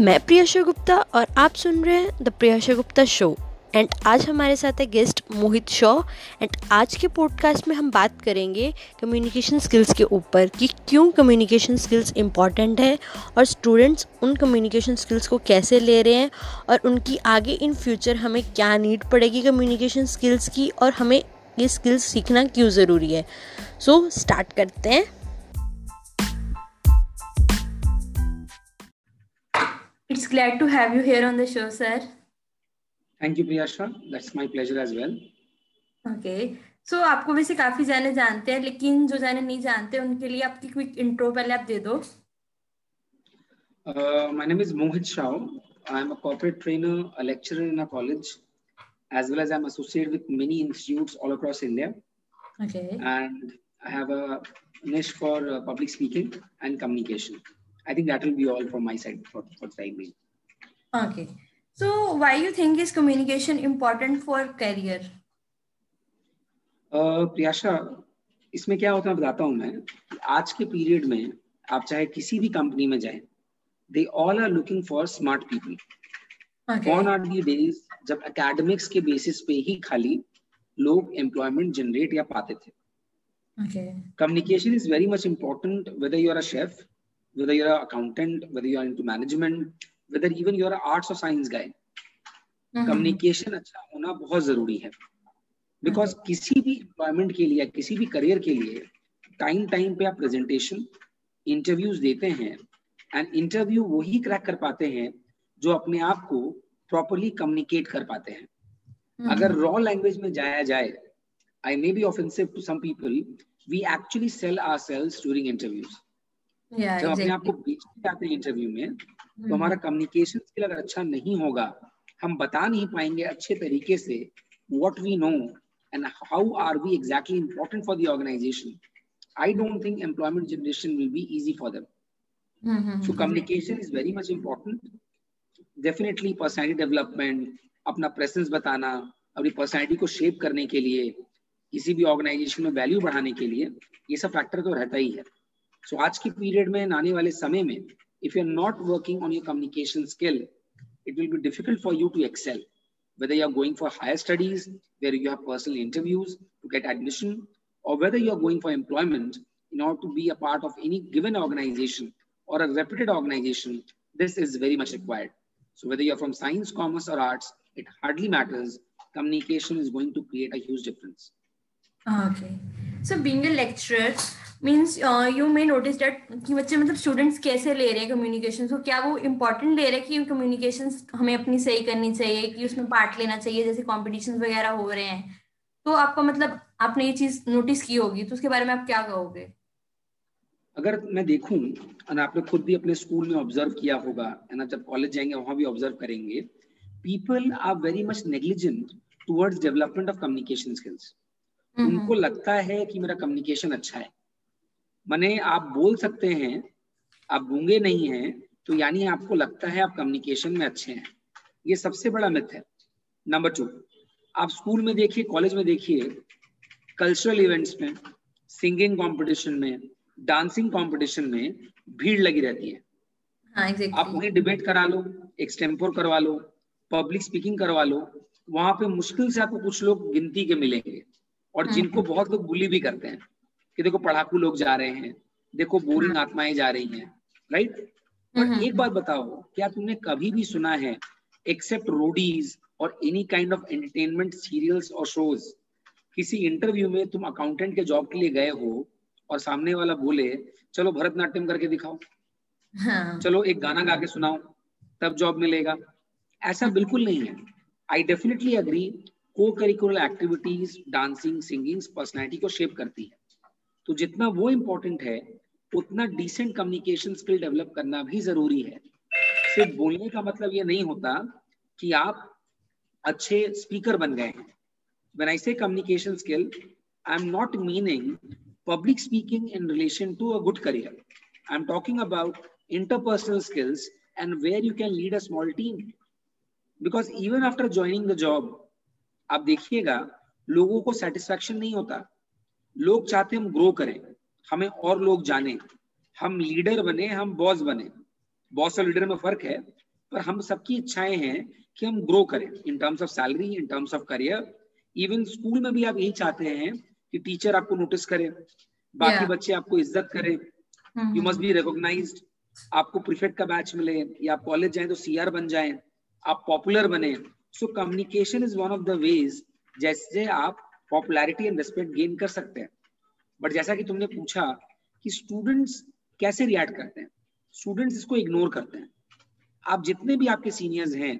मैं प्रियाशा गुप्ता और आप सुन रहे हैं the Priyasha Gupta show and आज हमारे साथ है गेस्ट मोहित शॉ. एंड आज के पॉडकास्ट में हम बात करेंगे कम्युनिकेशन स्किल्स के ऊपर कि क्यों कम्युनिकेशन स्किल्स इंपॉर्टेंट है और स्टूडेंट्स उन कम्युनिकेशन स्किल्स को कैसे ले रहे हैं और उनकी आगे इन फ्यूचर हमें क्या नीड पड़ेगी कम्युनिकेशन स्किल्स की और हमें ये स्किल्स सीखना क्यों ज़रूरी है. सो so, स्टार्ट करते हैं. It's glad to have you here on the show, sir. Thank you, Priyasha. That's my pleasure as well. Okay. So आपको वैसे काफी जाने जानते हैं लेकिन जो जाने नहीं जानते उनके लिए आपकी क्विक इंट्रो पहले आप दे दो uh, my name is Mohit Shah. I'm a corporate trainer, a lecturer in a college, as well as I'm associated with many institutes all across India. Okay. And I have a niche for uh, public speaking and communication. I think that will be all from my side for, for time being. Okay. So why you think is communication important for career? Uh, Priyasha इसमें क्या होता है बताता हूँ मैं आज के period में आप चाहे किसी भी कंपनी में जाएँ they all are looking for smart people gone are the days जब एकेडमिक्स के बेसिस पे ही खाली लोग एम्प्लॉयमेंट जनरेट या पाते थे communication is very much important whether you are a chef whether you're an accountant, whether you're into management, whether even you're an arts or science guy. Communication अच्छा होना बहुत ज़रूरी है। बिकॉज़ किसी भी एम्प्लॉयमेंट के लिए किसी भी करियर के लिए टाइम टाइम पे आप प्रेजेंटेशन इंटरव्यूज़ देते हैं एंड इंटरव्यू वही क्रैक कर पाते हैं जो अपने आप को प्रॉपरली कम्युनिकेट कर पाते हैं। अगर रॉ लैंग्वेज में जाया जाए I may be offensive to some people we actually sell our selves during interviews जब अपने आपको बीच में आते हैं इंटरव्यू में तो hmm. हमारा कम्युनिकेशन स्किल अगर अच्छा नहीं होगा हम बता नहीं पाएँगे अच्छे तरीके से what we know and how are we exactly important for the organisation I don't think employment generation will be easy for them so communication is very much important definitely personality development अपना presence बताना अपनी personality को shape करने के लिए किसी भी organisation में वैल्यू बढ़ाने के लिए ये सब फैक्टर तो रहता ही है। सो so, आज की पीरियड में आने वाले समय में if you are not working on your communication skill it will be difficult for you to excel whether you are going for higher studies where you have personal interviews to get admission or whether you are going for employment in order to be a part of any given organization or a reputed organization this is very much required so whether you're from science commerce or arts it hardly matters communication is going to create a huge difference Okay. So being a lecturer means you may notice that कि बच्चे मतलब students कैसे ले रहे हैं communication तो क्या वो इम्पोर्टेंट ले रहे हैं कि कम्युनिकेशन हमें अपनी सही करनी चाहिए, कि उसमें पार्ट लेना चाहिए, जैसे कॉम्पिटिशन वगैरह हो रहे हैं। तो आपका मतलब आपने ये चीज़ नोटिस की होगी तो उसके बारे में आप क्या कहोगे? अगर मैं देखूँ, और आपने खुद भी अपने स्कूल में ऑब्ज़र्व किया होगा, है ना, जब कॉलेज जाएँगे, वहाँ भी ऑब्ज़र्व करेंगे people are very much negligent towards development of communication skills उनको लगता है कि मेरा कम्युनिकेशन अच्छा है। माने आप बोल सकते हैं आप गूँगे नहीं हैं तो यानी आपको लगता है आप कम्युनिकेशन में अच्छे हैं। ये सबसे बड़ा मिथ है। नंबर टू आप स्कूल में देखिए कॉलेज में देखिए कल्चरल इवेंट्स में सिंगिंग कंपटीशन में डांसिंग कंपटीशन में भीड़ लगी रहती है। हाँ, exactly. आप वहीं डिबेट करा लो एक्सटेम्पोर करवा लो पब्लिक स्पीकिंग करवा लो वहाँ पे मुश्किल से आपको कुछ लोग गिनती के मिलेंगे। और हाँ। जिनको बहुत लोग बुली भी करते हैं कि देखो पढ़ाकू लोग जा रहे हैं देखो बोरिंग हाँ। आत्माएँ जा रही हैं राइट पर एक बात बताओ क्या तुमने कभी भी सुना है एक्सेप्ट रोडीज और any kind of entertainment serials और शोज़ किसी इंटरव्यू में तुम अकाउंटेंट के जॉब के लिए गए हो और सामने वाला बोले चलो भरतनाट्यम करके दिखाओ हाँ. चलो एक गाना गा के सुनाओ तब जॉब मिलेगा ऐसा बिल्कुल नहीं है I definitely agree co curricular activities dancing singing personality को शेप करती है। तो जितना वो इम्पोर्टेंट है, उतना डिसेंट कम्युनिकेशन स्किल डेवलप करना भी ज़रूरी है। सिर्फ़ बोलने का मतलब ये नहीं होता कि आप अच्छे स्पीकर बन गए हैं। When I say communication skill I am not meaning public speaking in relation to a good career I am talking about interpersonal skills and where you can lead a small team because even after joining the job आप देखिएगा लोगों को satisfaction नहीं होता। लोग चाहते हम grow करें हमें और लोग जाने। हम लीडर बने हम बॉस बने। बॉस और लीडर में फ़र्क है पर हम सबकी इच्छाएँ हैं कि हम ग्रो करें। In terms of salary in terms of career even school में भी आप यही चाहते हैं कि टीचर आपको नोटिस करे बाकी yeah. बच्चे आपको इज़्ज़त करें। यू मस्ट बी रिकॉग्नाइज्ड आपको प्रीफेक्ट का बैच मिले या आप कॉलेज जाए तो सीआर बन जाए। आप पॉपुलर बने। So communication is one of the ways जैसे आप पॉपुलैरिटी एंड रेस्पेक्ट गेन कर सकते हैं। बट जैसा कि तुमने पूछा कि स्टूडेंट्स कैसे रिएक्ट करते हैं। स्टूडेंट्स इसको इग्नोर करते हैं। आप जितने भी आपके सीनियर्स हैं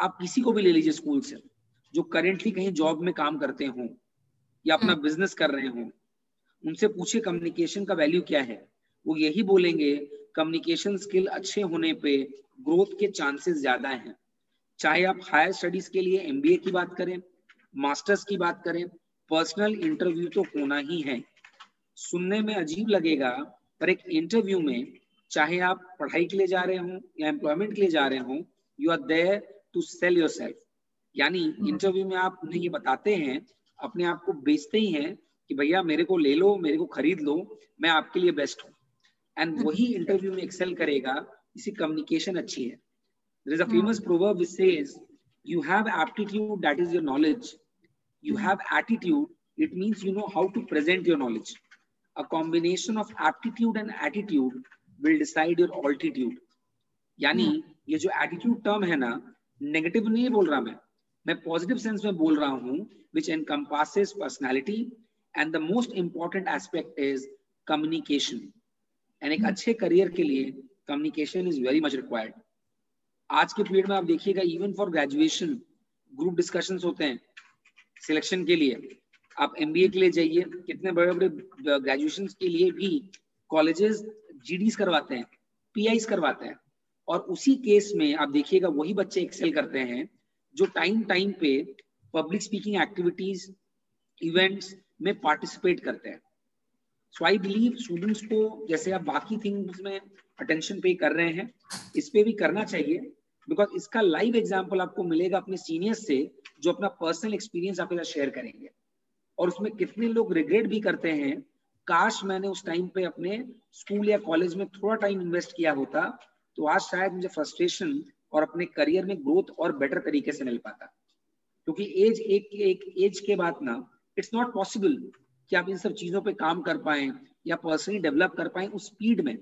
आप किसी को भी ले लीजिए स्कूल से जो करेंटली कहीं जॉब में काम करते हो या अपना बिज़नेस हम्म। कर रहे हो उनसे पूछे कम्युनिकेशन का वैल्यू क्या है। वो यही बोलेंगे कम्युनिकेशन स्किल अच्छे होने पे ग्रोथ के चांसेस ज़्यादा हैं। चाहे आप हायर स्टडीज़ के लिए एमबीए की बात करें मास्टर्स की बात करें पर्सनल इंटरव्यू तो होना ही है। सुनने में अजीब लगेगा पर एक इंटरव्यू में चाहे आप पढ़ाई के लिए जा रहे हो या एम्प्लॉयमेंट के लिए जा रहे हो you are there to sell yourself यानी इंटरव्यू हम्म। में आप उन्हें ये बताते हैं अपने आप को बेचते ही हैं कि भैया मेरे को ले लो मेरे को खरीद लो मैं आपके लिए बेस्ट हूँ। एंड वही इंटरव्यू में एक्सेल करेगा इसी कम्युनिकेशन अच्छी है। There is a famous proverb which says you have aptitude that is your knowledge you have attitude it means you know how to present your knowledge a combination of aptitude and attitude will decide your altitude यानी ये जो attitude term है ना negative नहीं बोल रहा मैं मैं पॉजिटिव सेंस में बोल रहा हूँ which encompasses personality and the most important aspect is communication and एक अच्छे करियर के लिए communication is very much required आज के पीरियड में आप देखिएगा even for graduation group discussions होते हैं सिलेक्शन के लिए। आप एमबीए के लिए जाइए, कितने बड़े बड़े ग्रेजुएशन के लिए भी कॉलेजेस जीडीज करवाते हैं पीआईस करवाते हैं। और उसी केस में आप देखिएगा, वही बच्चे एक्सेल करते हैं, जो टाइम टाइम पे पब्लिक स्पीकिंग एक्टिविटीज़ इवेंट्स में पार्टिसिपेट करते हैं। सो आई बिलीव स्टूडेंट्स को, जैसे आप बाकी थिंग्स में अटेंशन पे कर रहे हैं। इस पे भी करना चाहिए बिकॉज़ इसका लाइव एग्ज़ाम्पल आपको मिलेगा अपने सीनियर्स से, जो अपना पर्सनल एक्सपीरियंस आपके साथ शेयर करेंगे। और उसमें कितने लोग रिग्रेट भी करते हैं, काश मैंने उस टाइम पे अपने स्कूल या कॉलेज में थोड़ा टाइम इन्वेस्ट किया होता तो आज शायद मुझे फ्रस्ट्रेशन और अपने करियर में ग्रोथ और बेटर तरीके से मिल पाता। क्योंकि एज एक एक एज के बाद ना इट्स नॉट पॉसिबल कि आप इन सब चीज़ों पे काम कर पाए या पर्सनली डेवलप कर पाए उस स्पीड में।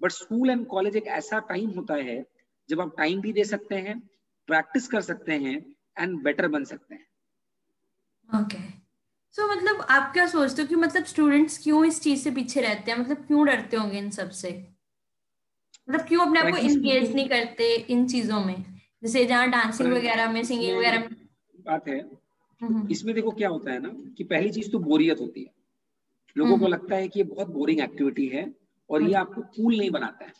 बट स्कूल एंड कॉलेज एक ऐसा टाइम होता है जब आप टाइम भी दे सकते हैं प्रैक्टिस कर सकते हैं एंड बेटर बन सकते हैं। Okay okay. सो so, मतलब आप क्या सोचते हो कि मतलब स्टूडेंट्स क्यों इस चीज़ से पीछे रहते हैं? मतलब क्यों डरते होंगे इन सबसे? मतलब क्यों अपने आप को इंगेज नहीं करते इन चीज़ों में? जैसे जहाँ डांसिंग वगैरह में सिंगिंग वगैरह में। बात है। हम्म। इसमें देखो क्या होता है ना कि पहली चीज़ तो बोरियत होती है। लोगों को हम्म। लगता है कि ये बहुत बोरिंग एक्टिविटी है। और ये आपको कूल नहीं बनाता है।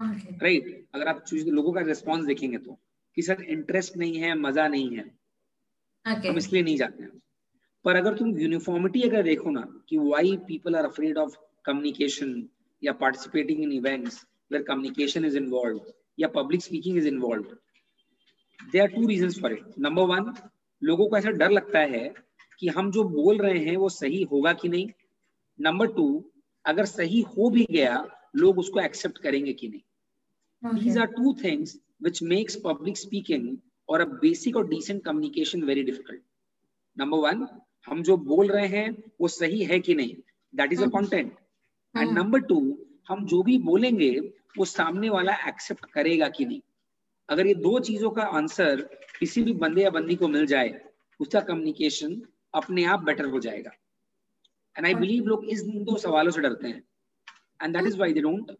Right right? अगर आप लोगों का रिस्पॉन्स देखेंगे तो कि सर इंटरेस्ट नहीं है मज़ा नहीं है okay. हम इसलिए नहीं जाते हैं। पर अगर तुम यूनिफॉर्मिटी अगर देखो ना कि why people are afraid of communication या participating in events where communication is involve या public speaking is involve they are two reason for it number one लोगों को ऐसा डर लगता है कि हम जो बोल रहे हैं वो सही होगा कि नहीं। नंबर टू अगर सही हो भी गया लोग उसको एक्सेप्ट करेंगे कि नहीं। These are two things which makes public speaking और अ बेसिक और decent communication very difficult number one हम जो बोल रहे हैं वो सही है कि नहीं? That is a content and number two हम जो भी बोलेंगे वो सामने वाला एक्सेप्ट करेगा कि नहीं? अगर ये दो चीज़ों का आंसर किसी भी बंदे या बंदी को मिल जाए उसका कम्युनिकेशन अपने आप बेटर हो जाएगा। एंड आई बिलीव लोग इस दो सवालों से डरते हैं। And that is why they don't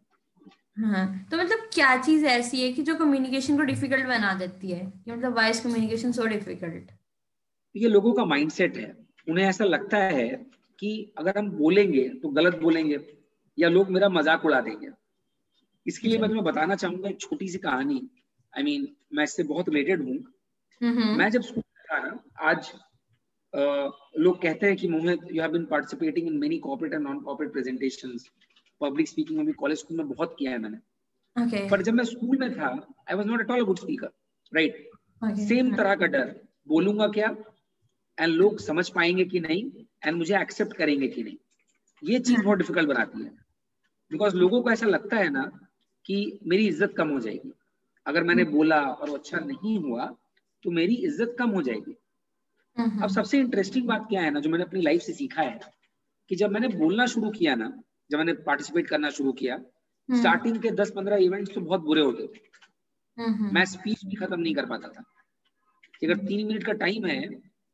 हाँ तो मतलब क्या चीज़ ऐसी है कि जो कम्युनिकेशन को डिफ़िकल्ट बना देती है? कि मतलब why is communication so difficult ये लोगों का माइंडसेट है। उन्हें ऐसा लगता है कि अगर हम बोलेंगे तो गलत बोलेंगे या लोग मेरा मज़ाक उड़ा देंगे। इसके लिए मैं तुम्हें बताना चाहूँगा एक छोटी सी कहानी। आई I मीन mean, मैं इससे बहुत रिलेटेड हूँ. मैं जब स्कूल था ना आज लोग कहते हैं कि Mohit you have been participating in many corporate and non corporate presentations public speaking में भी कॉलेज स्कूल में बहुत किया है मैंने। Okay. पर जब मैं स्कूल में था I was not at all a good speaker right same तरह का डर बोलूँगा क्या? एंड लोग समझ पाएँगे कि नहीं एंड मुझे एक्सेप्ट करेंगे कि नहीं। ये चीज़ बहुत डिफ़िकल्ट बनाती है। बिकॉज़ लोगों को ऐसा लगता है ना कि मेरी इज़्ज़त कम हो जाएगी। अगर मैंने। बोला और अच्छा नहीं हुआ तो मेरी इज़्ज़त कम हो जाएगी। अब सबसे इंटरेस्टिंग बात क्या है ना जो मैंने अपनी लाइफ से सीखा है कि जब मैंने बोलना शुरू किया ना जब मैंने पार्टिसिपेट करना शुरू किया स्टार्टिंग हम्म। के दस पंद्रह इवेंट्स तो बहुत बुरे होते थे मैं स्पीच भी खत्म नहीं कर पाता था। कि अगर तीन मिनट का टाइम है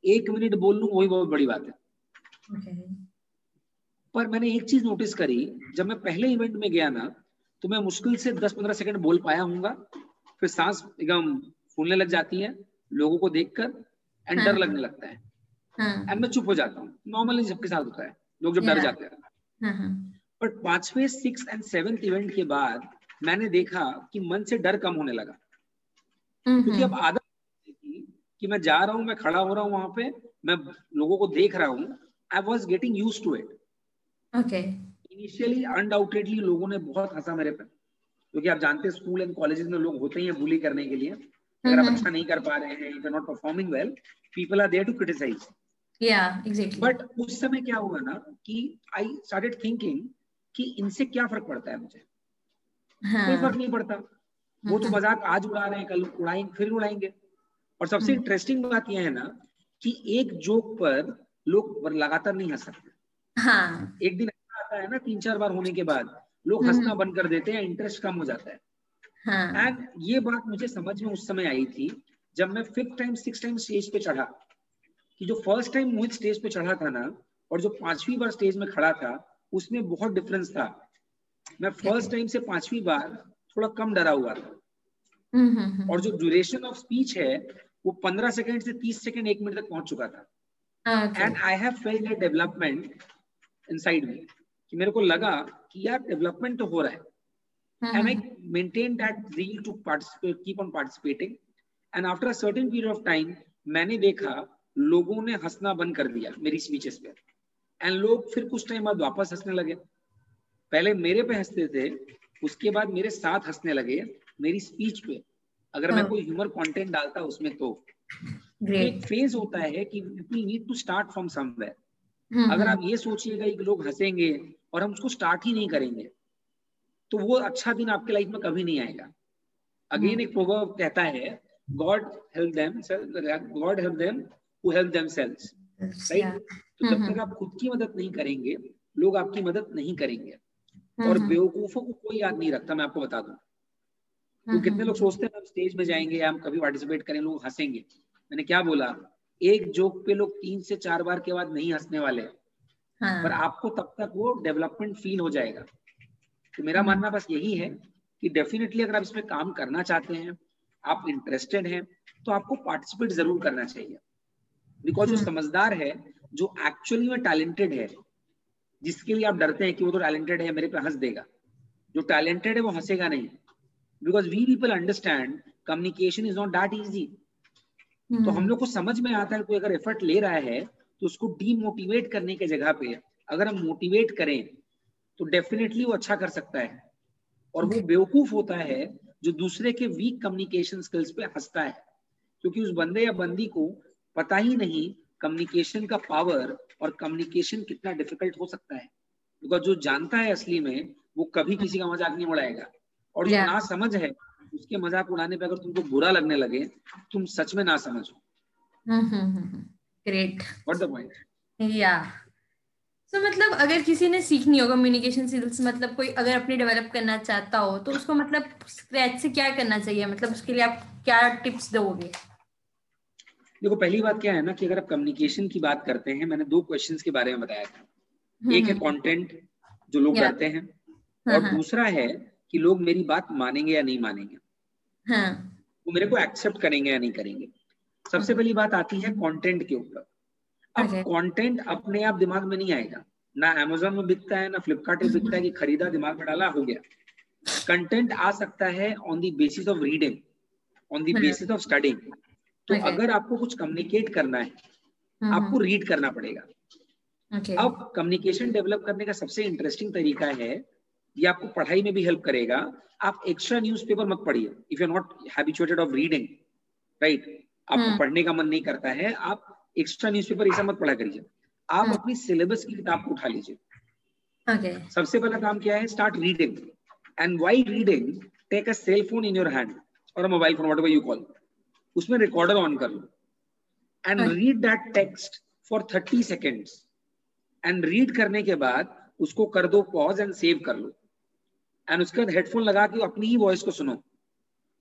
एक मिनट बोल लू वही बहुत बड़ी बात है। Okay. पर मैंने एक चीज़ नोटिस करी जब मैं पहले इवेंट में गया ना तो मैं मुश्किल से दस पंद्रह सेकंड बोल पाया हूँ फिर सांस एकदम फूलने लग जाती है लोगों को देखकर एंड डर हाँ। लगने लगता है। एंड हाँ। मैं चुप हो जाता हूँ। नॉर्मली सबके साथ होता है। लोग जब डर जाते हैं। बट पांचवे सिक्स एंड सेवेंथ इवेंट के बाद मैंने देखा कि मन से डर कम होने लगा। क्योंकि अब आदत कि मैं जा रहा हूँ मैं खड़ा हो रहा हूँ वहाँ पे मैं लोगों को देख रहा हूँ। I was getting used to it okay initially undoubtedly लोगों ने बहुत हंसा मेरे पे। क्योंकि आप जानते हैं स्कूल एंड कॉलेजेस में लोग होते ही हैं बुली करने के लिए। अगर आप अच्छा नहीं कर पा रहे हैं you not performing well people are there to criticise or exactly but उस समय क्या हुआ ना कि आई स्टार्टेड थिंकिंग कि इनसे क्या फ़र्क पड़ता है मुझे हाँ. कोई फ़र्क नहीं पड़ता वो तो। मज़ाक आज उड़ा रहे हैं कल उड़ाएँगे फिर उड़ाएँगे और सबसे इंटरेस्टिंग हम्म। बात यह है ना कि एक जोक पर लोग लगातार नहीं हंस सकते हाँ. एक दिन ऐसा आता है ना तीन चार बार होने के बाद लोग। हंसना बंद कर देते हैं इंटरेस्ट कम हो जाता है हाँ. एंड ये बात मुझे समझ में उस समय आई थी जब मैं fifth time six time stage पे चढ़ा कि जो फ़र्स्ट टाइम मोहित स्टेज पे चढ़ा था ना और जो पांचवी बार स्टेज में खड़ा था उसमें बहुत डिफरेंस था। मैं फ़र्स्ट टाइम से पांचवी बार थोड़ा कम डरा हुआ था। हम्म, और जो ड्यूरेशन ऑफ़ स्पीच है वो पंद्रह सेकंड से तीस सेकंड एक मिनट तक पहुँच चुका था। And I have felt development inside में कि मेरे को लगा कि यार डेवलपमेंट तो हो रहा है। And I maintain that reel to participate keep on participating and after a certain period of time मैंने देखा लोगों ने हंसना बंद कर दिया मेरी स्पीचेस पे। एंड लोग फिर कुछ टाइम बाद वापस हंसने लगे। पहले मेरे पे हँसते थे उसके बाद मेरे साथ हंसने लगे मेरी स्पीच पे। अगर मैं हाँ। कोई ह्यूमर कंटेंट डालता उसमें तो। एक फ़ेज़ होता है कि people need to start from somewhere अगर आप ये सोचिएगा कि लोग हंसेंगे और हम उसको स्टार्ट ही नहीं करेंगे तो वो अच्छा दिन आपके लाइफ में कभी नहीं आएगा। अगेन। एक प्रोवर्ब कहता है God help them God help them who help themselves right तो जब तक आप खुद की मदद नहीं करेंगे लोग आपकी मदद नहीं करेंगे। और बेवकूफों को कोई याद नहीं रखता मैं आपको बता दूँ। तो कितने लोग सोचते हैं हम स्टेज में जाएँगे या हम कभी पार्टिसिपेट करें लोग हंसेंगे। मैंने क्या बोला एक जोक पे लोग तीन से चार बार के बाद नहीं हंसने वाले। हाँ. पर आपको तब तक वो डेवलपमेंट फील हो जाएगा। तो मेरा मानना बस यही है कि डेफिनेटली अगर आप इसमें काम करना चाहते हैं आप इंटरेस्टेड हैं तो आपको पार्टिसिपेट ज़रूर करना चाहिए। बिकॉज़ जो हम्म। समझदार है जो एक्चुअली में टैलेंटेड है जिसके लिए आप डरते हैं कि वो तो टैलेंटेड है मेरे पे हंस देगा। जो टैलेंटेड है वो हंसेगा नहीं। Because we people understand communication is not that easy तो हम लोग को समझ में आता है कोई अगर एफर्ट ले रहा है तो उसको डीमोटिवेट करने के जगह पे अगर हम मोटिवेट करें तो डेफिनेटली वो अच्छा कर सकता है। और वो बेवकूफ़ होता है जो दूसरे के वीक कम्युनिकेशन स्किल्स पे हंसता है। क्योंकि उस बंदे या बंदी को पता ही नहीं कम्युनिकेशन का पावर और कम्युनिकेशन कितना डिफ़िकल्ट हो सकता है। बिकॉज़ जो जानता है असली में वो कभी किसी का मज़ाक नहीं उड़ाएगा। और जो ना समझ है उसके मज़ाक उड़ाने पे अगर तुमको बुरा लगने लगे तुम सच में ना समझो। ग्रेट व्हाट द पॉइंट या तो मतलब अगर किसी ने सीखनी हो कम्युनिकेशन स्किल्स मतलब कोई अगर अपनी डेवलप करना चाहता हो तो उसको मतलब स्क्रैच से क्या करना चाहिए? मतलब उसके लिए आप क्या टिप्स दोगे? देखो पहली बात क्या है ना कि अगर आप कम्युनिकेशन की बात करते हैं मैंने दो क्वेश्चंस के बारे में बताया था। हम्म, एक है कंटेंट हम्म। जो लोग करते हैं। हाँ, और हाँ। दूसरा है कि लोग मेरी बात मानेंगे या नहीं मानेंगे। हाँ. वो मेरे को एक्सेप्ट करेंगे या नहीं करेंगे। सबसे पहली बात आती है कंटेंट के ऊपर। अब कंटेंट अपने आप दिमाग में नहीं आएगा। ना अमेजोन में बिकता है ना फ्लिपकार्ट में बिकता है कि खरीदा दिमाग में डाला हो गया। कंटेंट आ सकता है on the basis of reading on the basis of studying तो अगर आपको कुछ कम्युनिकेट करना है हम्म, आपको रीड। करना पड़ेगा। Okay. अब कम्युनिकेशन डेवलप करने का सबसे इंटरेस्टिंग तरीका है ये आपको पढ़ाई में भी हेल्प करेगा। आप एक्स्ट्रा न्यूज़पेपर मत पढ़िए। If you not habituated of reading right आपको hmm. पढ़ने का मन नहीं करता है आप एक्स्ट्रा न्यूज़पेपर ऐसा मत पढ़ा करिए। आप hmm. अपनी सिलेबस की किताब को उठा लीजिए। okay. सबसे पहला काम क्या है? Start reading and why reading take a cell phone in your hand और mobile phone what you call उसमें रिकॉर्डर ऑन कर लो। And read that text for thirty seconds and read करने के बाद उसको कर दो पॉज एंड सेव कर लो। एंड उसके बाद हेडफोन लगा के अपनी ही वॉइस को सुनो।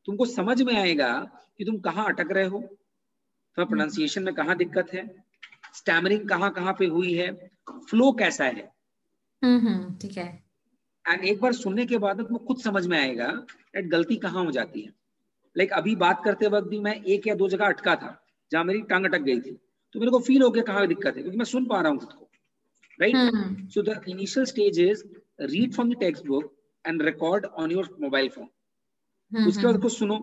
तुमको समझ में आएगा कि तुम कहाँ अटक रहे हो। तुम्हें प्रोनाउंसिएशन में कहाँ दिक्कत है? स्टैमरिंग कहाँ कहाँ पे हुई है? फ्लो कैसा है? हम्म, हम्म, ठीक है। एंड एक बार सुनने के बाद तुमको खुद समझ में आएगा एट गलती कहाँ हो जाती है। लाइक like अभी बात करते वक्त भी मैं एक या दो जगह अटका था जहाँ मेरी टांग अटक गई थी। तो मेरे को फील हो गया कहाँ दिक्कत है क्योंकि मैं सुन पा रहा हूँ खुद को right so the initial stage is read from the textbook and record on your mobile phone उसके बाद कुछ सुनो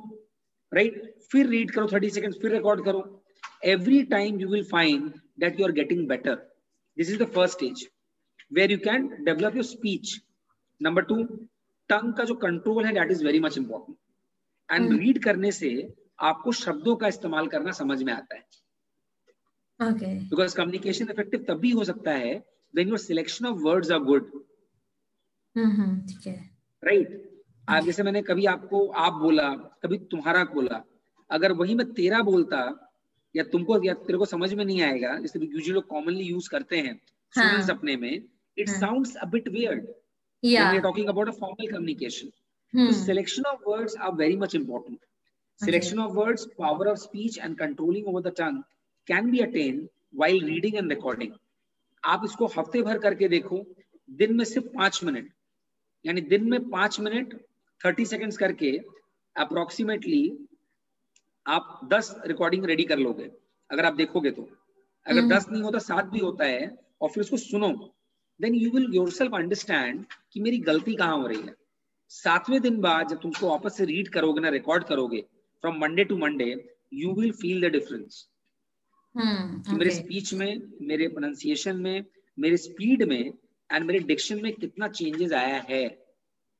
राइट right? फिर रीड करो थर्टी सेकेंड फिर रिकॉर्ड करो। Every time you will find that you are getting better this is the first stage where you can develop your speech number two tongue का जो कंट्रोल है that is very much important and read करने से आपको शब्दों का इस्तेमाल करना समझ में आता है. बिकॉज़ कम्युनिकेशन इफ़ेक्टिव तब भी हो सकता है when your selection of words are good right आज जैसे मैंने कभी आपको आप बोला कभी तुम्हारा बोला अगर वही मैं तेरा बोलता या तुमको या तेरे को समझ में नहीं आएगा जैसे यूजुअली लोग कॉमनली यूज़ करते हैं हाँ. सपने में it sounds a weird talking about a formal communication selection of words are very much important selection of words power of speech and controlling over the tongue can be attain while reading and recording आप इसको हफ़्ते भर करके देखो दिन में सिर्फ़ पाँच मिनट यानी दिन में पाँच मिनट थर्टी सेकेंड्स करके अप्रोक्सीमेटली आप दस रिकॉर्डिंग रेडी कर लोगे अगर आप देखोगे तो। अगर हम्म। दस नहीं होता सात भी होता है और फिर उसको सुनो then you will yourself understand कि मेरी गलती कहाँ हो रही है। सातवें दिन बाद जब तुमको वापस से रीड करोगे ना रिकॉर्ड करोगे from Monday to Monday you will feel the difference मेरे स्पीच में मेरे प्रोनाउंसिएशन में मेरे स्पीड में एंड मेरे डिक्शन में कितना चेंजेस आया है।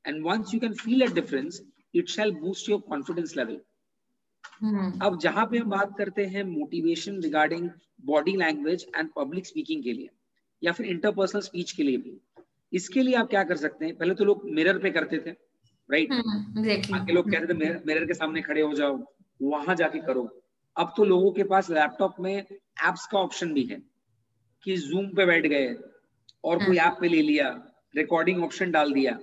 And once you can feel a difference it shall boost your confidence level अब जहाँ पे हम बात करते हैं motivation regarding body language and public speaking के लिए या फिर इंटरपर्सनल स्पीच के लिए भी इसके लिए आप क्या कर सकते हैं? पहले तो लोग मिरर पे करते थे राइट right? आगे लोग कहते थे मिरर के सामने खड़े हो जाओ वहाँ जाके करो। अब तो लोगों के पास लैपटॉप में एप्स का ऑप्शन भी है कि जूम पे बैठ गए और कोई ऐप पे ले लिया रिकॉर्डिंग ऑप्शन डाल दिया।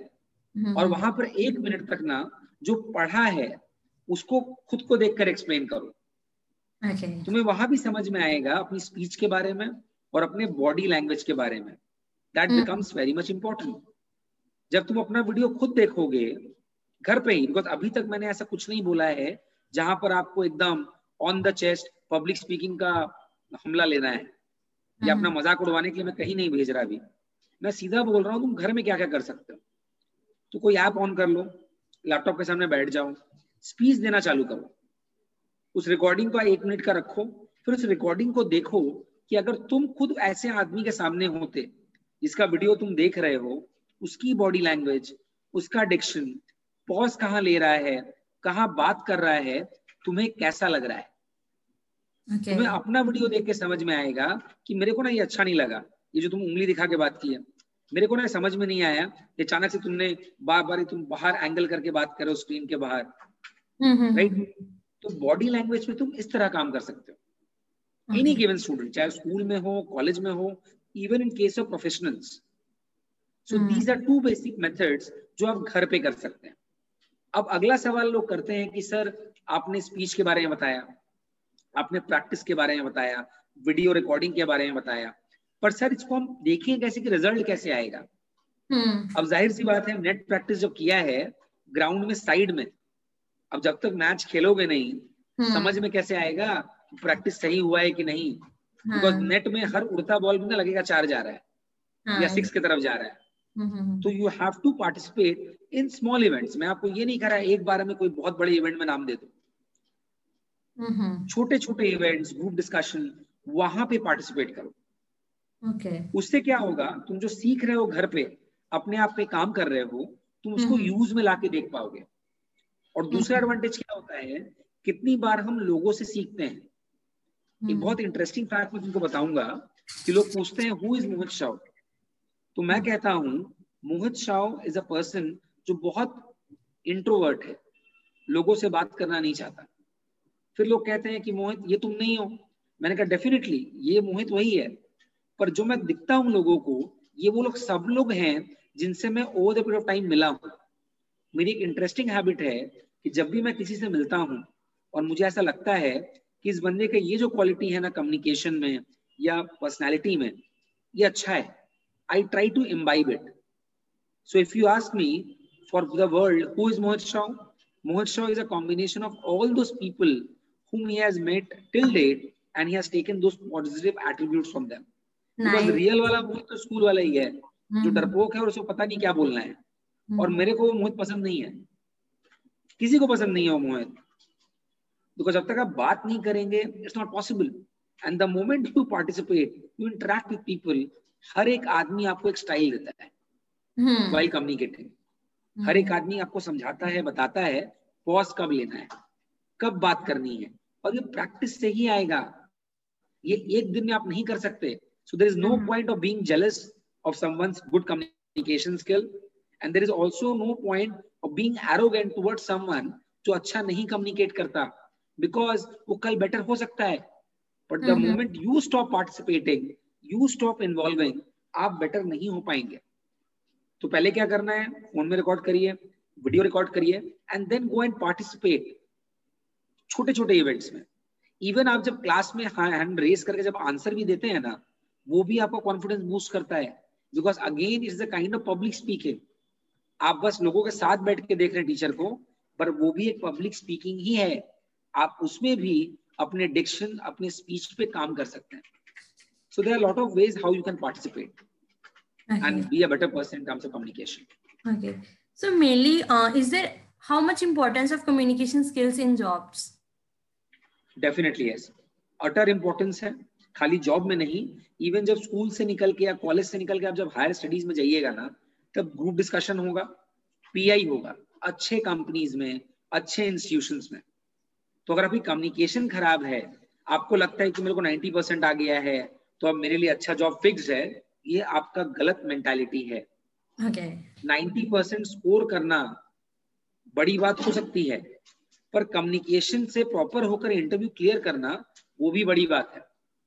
और वहाँ पर एक मिनट तक ना जो पढ़ा है उसको खुद को देखकर एक्सप्लेन करो। Okay. तुम्हें वहाँ भी समझ में आएगा अपनी स्पीच के बारे में और अपने बॉडी लैंग्वेज के बारे में। That becomes very much important जब तुम अपना वीडियो खुद देखोगे घर पे ही बिकॉज़ अभी तक मैंने ऐसा कुछ नहीं बोला है जहाँ पर आपको एकदम on the chest public speaking का हमला लेना है या अपना हम्म। मज़ाक उड़वाने के लिए मैं कहीं नहीं भेज रहा अभी। मैं सीधा बोल रहा हूँ तुम घर में क्या क्या कर सकते हो? तो कोई ऐप ऑन कर लो लैपटॉप के सामने बैठ जाओ। स्पीच देना चालू करो। उस रिकॉर्डिंग को एक मिनट का रखो फिर उस रिकॉर्डिंग को देखो कि अगर तुम खुद ऐसे आदमी के सामने होते जिसका वीडियो तुम देख रहे हो उसकी बॉडी लैंग्वेज उसका डिक्शन पॉज कहाँ ले रहा है कहाँ बात कर रहा है तुम्हें कैसा लग रहा है? Okay. तुम्हें अपना वीडियो देख के समझ में आएगा कि मेरे को ना ये अच्छा नहीं लगा। ये जो तुम उंगली दिखा के बात की है मेरे को ना समझ में नहीं आया अचानक से तुमने बार बार तुम बाहर एंगल करके बात करो स्क्रीन के बाहर। राइट तो बॉडी लैंग्वेज में तुम इस तरह काम कर सकते हो। एनी गिवन स्टूडेंट चाहे स्कूल में हो कॉलेज में हो even in case of professionals so these are two basic methods जो आप घर पे कर सकते हैं। अब अगला सवाल लोग करते हैं कि सर आपने स्पीच के बारे में बताया आपने प्रैक्टिस के बारे में बताया वीडियो रिकॉर्डिंग के बारे में बताया। पर सर इसको हम देखें कैसे कि रिज़ल्ट कैसे आएगा? hmm. अब ज़ाहिर सी बात है नेट प्रैक्टिस जो किया है ग्राउंड में साइड में अब जब तक मैच खेलोगे नहीं hmm. समझ में कैसे आएगा प्रैक्टिस सही हुआ है कि नहीं? Because hmm. नेट में हर उड़ता बॉल में लगेगा चार जा रहा है hmm. या सिक्स की तरफ़ जा रहा है। तो you have to participate in small events मैं आपको ये नहीं कह रहा एक बार में कोई बहुत बड़े इवेंट में नाम दे दो। छोटे छोटे इवेंट्स ग्रुप डिस्कशन वहाँ पे पार्टिसिपेट करो। Okay. उससे क्या होगा तुम जो सीख रहे हो घर पे अपने आप पे काम कर रहे हो तुम उसको यूज़ में लाके देख पाओगे। और दूसरा एडवांटेज क्या होता है? कितनी बार हम लोगों से सीखते हैं? एक हम्म। बहुत इंटरेस्टिंग फैक्ट मैं तुमको बताऊँगा कि लोग पूछते हैं हु इज़ मोहित शाह तो मैं कहता हूँ Mohit Shah is a person जो बहुत इंट्रोवर्ट है। लोगों से बात करना नहीं चाहता। फिर लोग कहते हैं कि मोहित ये तुम नहीं हो। मैंने कहा डेफिनेटली ये मोहित वही है। पर जो मैं दिखता हूँ लोगों को ये वो लोग सब लोग हैं जिनसे मैं over the period of time मिला हूँ। मेरी एक इंटरेस्टिंग हैबिट है कि जब भी मैं किसी से मिलता हूँ और मुझे ऐसा लगता है कि इस बंदे का ये जो क्वालिटी है ना कम्युनिकेशन में या पर्सनैलिटी में ये अच्छा है। I try to imbibe it so if you ask me for the world who is Mohit Shah Mohit Shah is a combination of all those people whom he has met till date and he has taken those positive attributes from them. Because real वाला मोहित तो school वाला ही है जो हम्म। डरपोक है और उसको पता नहीं क्या बोलना है। और हम्म। मेरे को वो मोहित पसंद नहीं है। किसी को पसंद नहीं है वो मोहित। बिकॉज़ जब तक आप बात नहीं करेंगे it's not possible and the moment you participate you interact with people हर एक आदमी आपको एक स्टाइल देता है। वाइल हम्म। कम्युनिकेटिंग हर एक आदमी आपको समझाता है बताता है पॉज कब लेना है कब बात करनी है। और ये प्रैक्टिस से ही आएगा। ये एक दिन में आप नहीं कर सकते। So there is no mm-hmm. point of being jealous of someone's good communication skill. And there is also no point of being arrogant towards जो अच्छा नहीं communicate करता because वो कल better हो सकता है। But the mm-hmm. moment you stop participating you stop involving आप better नहीं हो पाएँगे। तो पहले क्या करना है? फ़ोन में रिकॉर्ड करिए वीडियो रिकॉर्ड करिए and then go and participate छोटे छोटे इवेंट्स में। इवन आप जब क्लास में हैंड रेस करके जब आंसर भी देते हैं ना वो भी आपका कॉन्फिडेंस बूस्ट करता है। Because again is the kind of public speaking आप बस लोगों के साथ बैठ के देख रहे टीचर को पर वो भी एक पब्लिक स्पीकिंग ही है। आप उसमें भी अपने डिक्शन अपने स्पीच पे काम कर सकते हैं। So there lot of ways how you can participate and be a person in terms of communication so mainly is there how much importance of communication skills in jobs definitely yes utter importance है। खाली job में नहीं even जब school से निकल के या college से निकल के आप जब हायर स्टडीज़ में जाइएगा ना तब ग्रुप डिस्कशन होगा पीआई होगा अच्छे कंपनीज़ में अच्छे इंस्टीट्यूशन में। तो अगर आपकी कम्युनिकेशन खराब है आपको लगता है कि मेरे को 90 परसेंट आ गया है तो अब मेरे लिए अच्छा जॉब फिक्स है ये आपका गलत मेंटालिटी है। नाइन्टी परसेंट स्कोर करना बड़ी बात हो सकती है पर कम्युनिकेशन से प्रॉपर होकर इंटरव्यू क्लियर करना वो भी बड़ी बात है।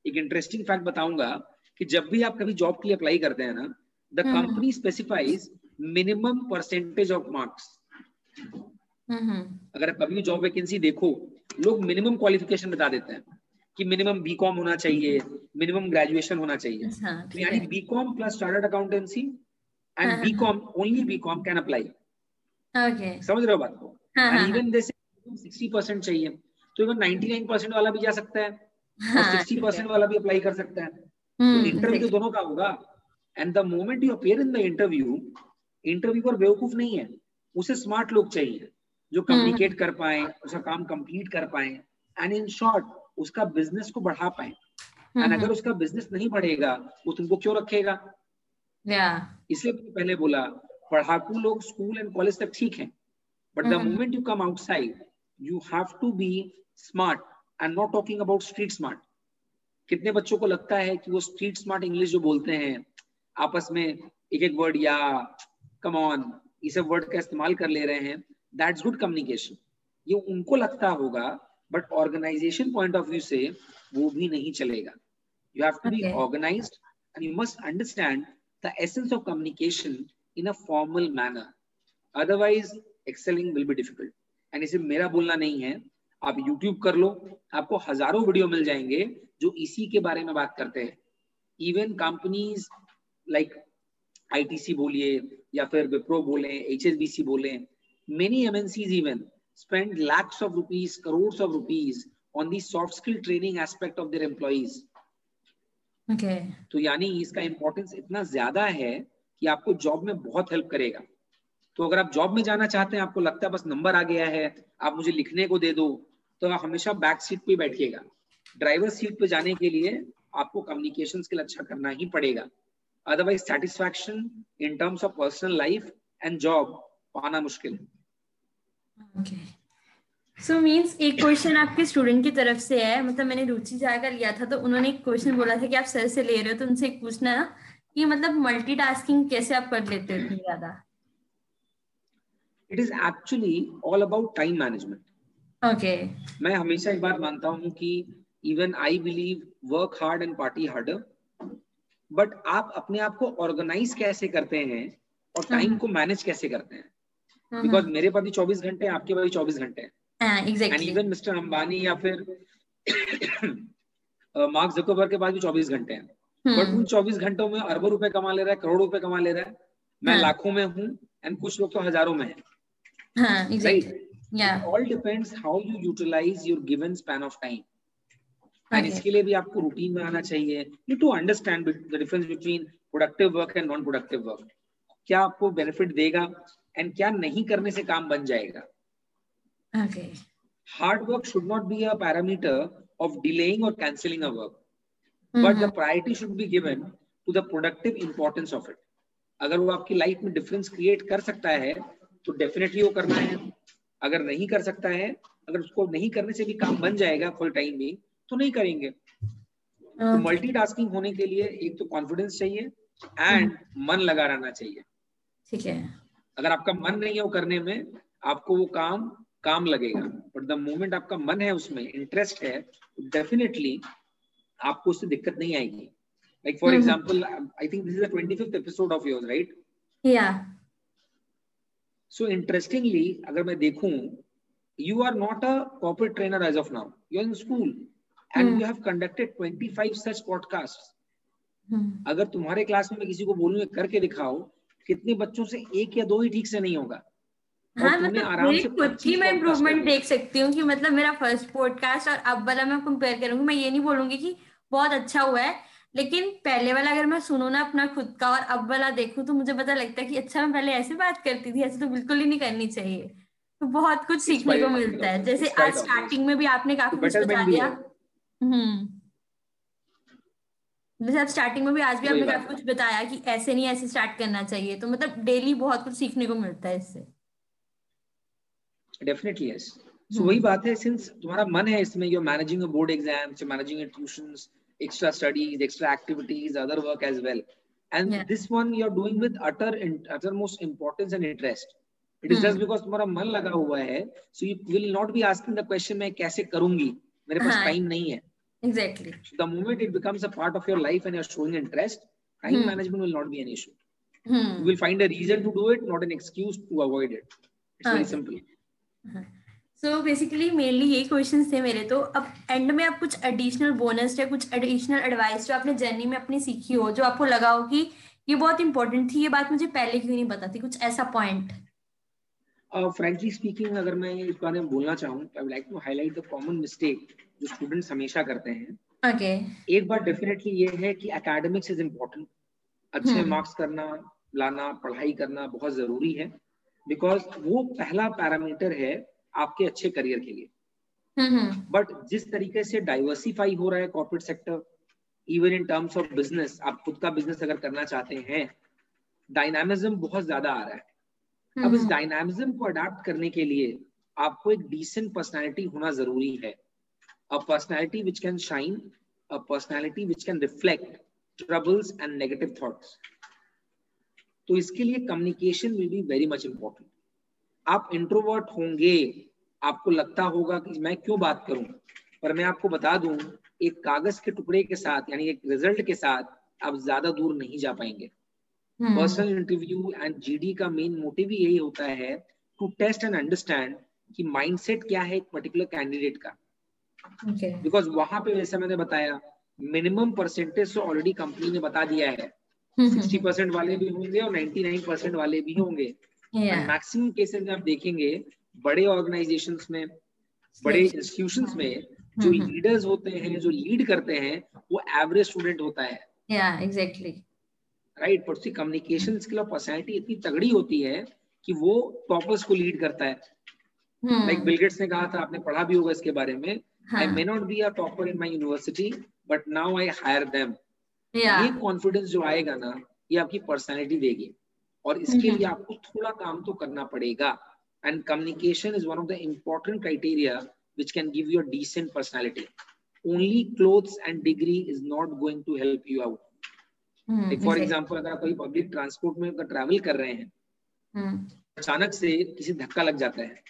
एक इंटरेस्टिंग फैक्ट बताऊँगा कि जब भी आप कभी जॉब के लिए अप्लाई करते हैं ना the company specifies minimum percentage of marks अगर आप कभी जॉब वैकेंसी देखो लोग मिनिमम क्वालिफिकेशन बता देते हैं कि मिनिमम बीकॉम होना चाहिए मिनिमम ग्रेजुएशन होना चाहिए। हाँ, तो यानी BCom plus chartered accountancy and BCom only BCom can apply समझ रहे हो बात को? इवन जैसे सिक्सटी परसेंट चाहिए। तो इवन नाइनटी नाइन परसेंट वाला भी जा सकता है हाँ, परसेंट वाला भी अप्लाई कर सकता है। तो इंटरव्यू तो दोनों का होगा। And the moment you appear in the interview interview पर बेवकूफ़ नहीं है। उसे स्मार्ट लोग चाहिए जो कम्युनिकेट हम्म। कर पाए उसका काम कंप्लीट कर पाए। एंड इन शॉर्ट उसका बिज़नेस को बढ़ा पाए। एंड हम्म, अगर। उसका बिज़नेस नहीं बढ़ेगा वो तुमको क्यों रखेगा? इसलिए पहले बोला पढ़ाकू लोग स्कूल एंड कॉलेज तक ठीक है। But the moment you come outside you have to be smart and not talking about street smart कितने बच्चों को लगता है कि वो स्ट्रीट स्मार्ट इंग्लिश जो बोलते हैं आपस में एक एक वर्ड या कम ऑन ये सब वर्ड का इस्तेमाल कर ले रहे हैं दैट्स गुड कम्युनिकेशन ये उनको लगता होगा but organisation point of view से वो भी नहीं चलेगा. You have to be organised and you must understand the essence of communication in a formal manner otherwise excelling will be difficult and इसे मेरा बोलना नहीं है. आप यूट्यूब कर लो आपको हज़ारों वीडियो मिल जाएँगे जो इसी के बारे में बात करते हैं. इवन कंपनीज़ लाइक आईटीसी बोलिए या फिर विप्रो बोले एच बोले many MNCs even spend lakhs of rupees, crores of rupees on the soft skill training aspect of their employees. Okay. तो यानी इसका इंपॉर्टेंस इतना ज़्यादा है कि आपको जॉब में बहुत हेल्प करेगा तो अगर आप जॉब में जाना चाहते हैं आपको लगता है बस नंबर आ गया है आप मुझे लिखने को दे दो तो आप हमेशा बैक सीट पे बैठिएगा ड्राइवर सीट पे जाने के लिए आपको कम्युनिकेशन स्किल अच्छा करना ही पड़ेगा otherwise satisfaction in terms of personal life and job पाना मुश्किल। है सो मीन्स एक क्वेश्चन आपके स्टूडेंट की तरफ़ से है मतलब मैंने रुचि जाकर लिया था तो उन्होंने एक क्वेश्चन बोला था कि आप सर से ले रहे हो तो उनसे पूछना कि मतलब मल्टीटास्किंग कैसे आप कर लेते हो इतनी ज़्यादा? It is actually all about time management okay मैं हमेशा एक बात मानता हूँ कि even I believe work hard and party harder but आप अपने आप को ऑर्गेनाइज कैसे करते हैं और टाइम हम्म। को मैनेज कैसे करते हैं? Because hmm. मेरे पास भी चौबीस घंटे आपके पास भी चौबीस घंटे हैं। एंड इवन मिस्टर अंबानी या फिर मार्क जकोबर के पास भी चौबीस घंटे हैं। But hmm. उन चौबीस घंटों में अरबों रुपए कमा ले रहा है करोड़ों रुपए कमा ले रहा है। मैं हाँ। लाखों में हूँ एंड कुछ लोग तो हज़ारों में है। All depends how you utilise your given span of time and इसके लिए भी आपको रूटीन में आना चाहिए। You to understand the difference between productive work and non productive work क्या आपको बेनिफिट देगा एंड क्या नहीं करने से काम बन जाएगा? Hard work should not be a parameter of delaying और cancelling a work but the priority should be given to the productive importance of it अगर वो आपकी लाइफ में डिफरेंस क्रिएट कर सकता है तो डेफिनेटली वो करना है। अगर नहीं कर सकता है अगर उसको नहीं करने से भी काम बन जाएगा फुल टाइम में तो नहीं करेंगे। तो मल्टीटास्किंग होने के लिए एक तो कॉन्फिडेंस चाहिए एंड हम्म। मन लगा रहना चाहिए। ठीक है। अगर आपका मन नहीं है वो करने में आपको वो काम काम लगेगा। बट द मोमेंट आपका मन है उसमें इंटरेस्ट है डेफिनेटली आपको उससे दिक्कत नहीं आएगी। Like for example I think this is the twenty fifth episode of yours right या सो इंटरेस्टिंगली अगर मैं देखूँ you are not a corporate trainer as of now you are in school and you have conducted 25 such podcast अगर तुम्हारे class में मैं किसी को बोलूँगा करके दिखाओ कितने बच्चों से एक या दो ही ठीक से नहीं होगा। हाँ मतलब मेरी खुद की मैं इम्प्रूवमेंट देख सकती हूँ कि मतलब मेरा फ़र्स्ट पॉडकास्ट और अब वाला मैं कंपेयर करूँगी। मैं ये नहीं बोलूँगी कि बहुत अच्छा हुआ है लेकिन पहले वाला अगर मैं सुनू ना अपना खुद का और अब वाला देखूँ तो मुझे पता लगता है कि अच्छा मैं पहले ऐसे बात करती थी ऐसे तो बिल्कुल ही नहीं करनी चाहिए। तो बहुत कुछ सीखने को मिलता है। जैसे आज स्टार्टिंग में भी आपने काफ़ी कुछ बता दिया। हम्म। मतलब स्टार्टिंग में भी आज भी आपने काफ़ी कुछ बताया कि ऐसे नहीं ऐसे स्टार्ट करना चाहिए। तो मतलब डेली बहुत कुछ सीखने को मिलता है इससे। डेफिनेटली यस सो वही बात है सिंस तुम्हारा मन है इसमें you managing a board exams you managing a tuitions extra studies extra activities other work as well and this one you are doing with utter utter most importance and interest it is just because तुम्हारा मन लगा हुआ है so you will not be asking the question मैं कैसे करूँगी? मेरे पास हाँ। टाइम नहीं है. Exactly so the moment it becomes a part of your life and you're showing interest time hmm. management will not be an issue hmm. you will find a reason to do it not an excuse to avoid it it's okay. very simple so basically mainly यही question थे मेरे तो अब and में आप कुछ additional bonus या कुछ एडिशनल एडवाइस जो आपने जर्नी में अपनी सीखी हो जो आपको लगा हो कि ये बहुत इंपॉर्टेंट थी ये बात मुझे पहले क्यों नहीं पता थी कुछ ऐसा पॉइंट फ्रेंकली uh, स्पीकिंग अगर मैं इस बारे में बोलना चाहूँ I like to highlight the common mistake जो स्टूडेंट्स हमेशा करते हैं। Okay okay. एक बार डेफिनेटली ये है कि एकेडमिक्स इज़ इम्पोर्टेंट अच्छे मार्क्स hmm. करना लाना पढ़ाई करना बहुत ज़रूरी है। बिकॉज़ वो पहला पैरामीटर है आपके अच्छे करियर के लिए। बट जिस तरीके से डाइवर्सिफाई हो रहा है corporate sector even in terms of business आप खुद का बिज़नेस अगर करना चाहते हैं डायनामिज्म बहुत ज़्यादा आ रहा है। अब इस डायनामिज्म को अडाप्ट करने के लिए आपको एक डिसेंट पर्सनैलिटी होना ज़रूरी है। A personality which can shine a personality which can reflect troubles and negative thoughts तो इसके लिए communication will be very much important आप इंट्रोवर्ट होंगे आपको लगता होगा कि मैं क्यों बात करूँ? पर मैं आपको बता दूँ एक कागज़ के टुकड़े के साथ यानी एक रिज़ल्ट के साथ आप ज़्यादा दूर नहीं जा पाएँगे। पर्सनल इंटरव्यू एंड जीडी का मेन मोटिव ही यही होता है टू टेस्ट एंड अंडरस्टैंड कि माइंडसेट क्या है एक पर्टिकुलर कैंडिडेट का। Because okay. वहाँ पे जैसे मैंने बताया मिनिमम परसेंटेज तो ऑलरेडी कंपनी ने बता दिया है। सिक्सटी परसेंट वाले भी होंगे और नाइन्टी नाइन परसेंट वाले भी होंगे। मैक्सिमम केसेस में आप देखेंगे बड़े ऑर्गेनाइजेशन में बड़े इंस्टीट्यूशन में जो लीडर्स. होते हैं जो लीड करते हैं वो एवरेज स्टूडेंट होता है। Yeah, exactly. राइट पर उसकी कम्युनिकेशन स्किल और पर्सनैलिटी इतनी तगड़ी होती है कि वो टॉपर्स को लीड करता है। लाइक बिल गेट्स ने कहा था आपने पढ़ा भी होगा इसके बारे में। I may not be a topper in my university but now I hire them ये कॉन्फिडेंस जो आएगा ना ये आपकी पर्सनैलिटी देगी। और इसके लिए आपको थोड़ा काम तो करना पड़ेगा। And communication is one of the important criteria which can give you a decent personality only clothes and degree is not going to help you out for example अगर आप कोई पब्लिक ट्रांसपोर्ट में अगर ट्रैवल कर रहे हैं अचानक से किसी धक्का लग जाता है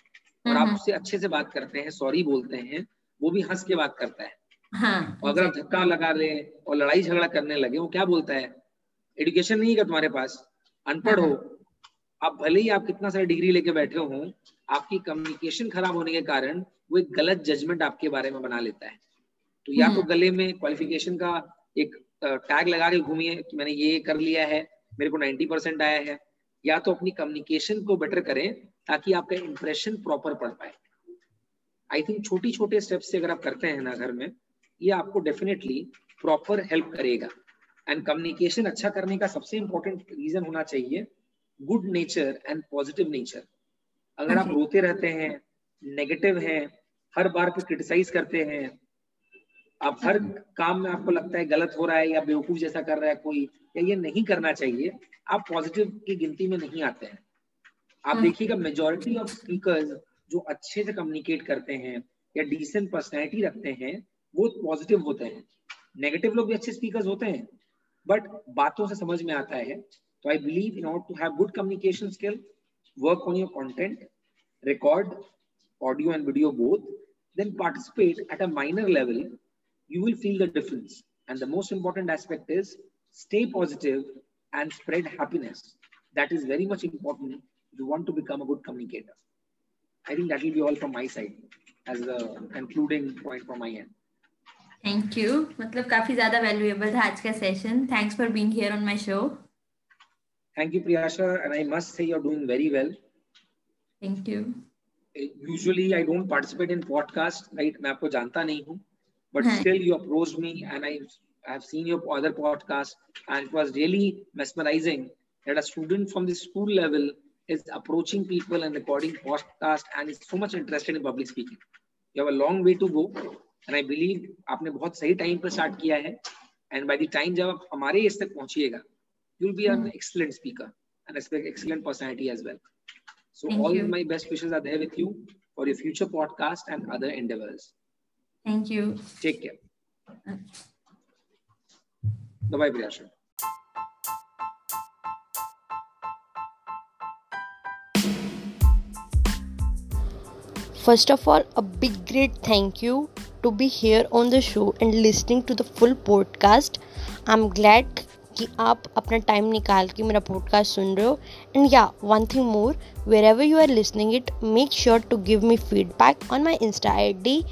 और आप उससे अच्छे से बात करते हैं सॉरी बोलते हैं वो भी हंस के बात करता है। हाँ, और अगर आप धक्का लगा रहे और लड़ाई झगड़ा करने लगे वो क्या बोलता है? एडुकेशन नहीं है तुम्हारे पास अनपढ़ हो। हाँ। आप भले ही आप कितना सारा डिग्री लेके बैठे हो आपकी कम्युनिकेशन खराब होने के कारण वो एक गलत जजमेंट आपके बारे में बना लेता है। तो या तो हम्म। गले में क्वालिफिकेशन का एक टैग लगा के घूमिए कि मैंने ये कर लिया है मेरे को 90 परसेंट आया है। या तो अपनी कम्युनिकेशन को बेटर करें ताकि आपका इंप्रेशन प्रॉपर पड़ पाए। आई थिंक छोटी छोटे स्टेप्स से अगर आप करते हैं ना घर में ये आपको डेफिनेटली प्रॉपर हेल्प करेगा। एंड कम्युनिकेशन अच्छा करने का सबसे इंपॉर्टेंट रीजन होना चाहिए good nature and positive nature अगर आप रोते रहते हैं नेगेटिव हैं हर बार पे क्रिटिसाइज करते हैं आप हर काम में आपको लगता है गलत हो रहा है या बेवकूफ़ जैसा कर रहा है कोई या ये नहीं करना चाहिए आप पॉजिटिव की गिनती में नहीं आते हैं। आप हम्म। देखिएगा मेजोरिटी ऑफ़ स्पीकर्स जो अच्छे से कम्युनिकेट करते हैं या डिसेंट पर्सनैलिटी रखते हैं वो पॉजिटिव होते हैं। नेगेटिव लोग भी अच्छे स्पीकर्स होते हैं बट बातों से समझ में आता है। तो I believe in order to have good communication skill work on your content record audio and video both then participate at a minor level you will feel the difference. And the most important aspect is stay positive and spread happiness. That is very much important if you want to become a good communicator. I think that will be all from my side as a concluding point from my end. Thank you. मतलब काफी ज़्यादा valuable था आज का session. Thanks for being here on my show. Thank you, Priyasha. And I must say you're doing very well. Thank you. Usually I don't participate in podcast, right? मैं आपको जानता नहीं हूँ but still you approached me and I have seen your other podcast and it was really mesmerizing that a student from the school level is approaching people and recording podcast and is so much interested in public speaking. You have a long way to go and I believe आपने बहुत सही time पर start किया है and by the time जब आप हमारे इस तक पहुंचिएगा you will be an excellent speaker and excellent personality as well. So Thank all you. my best wishes are there with you for your future podcast and other endeavors. Thank you. Take care. Bye bye, Priyasha. First of all, a big great thank you to be here on the show and listening to the full podcast. I'm glad कि आप अपना time निकाल के मेरा podcast सुन रहे हो and या one thing more wherever you are listening it make sure to give me feedback on my insta I D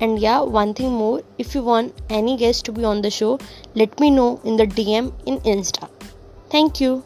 and yeah, one thing more if you want any guest to be on the show, let me know in the DM in Insta. Thank you.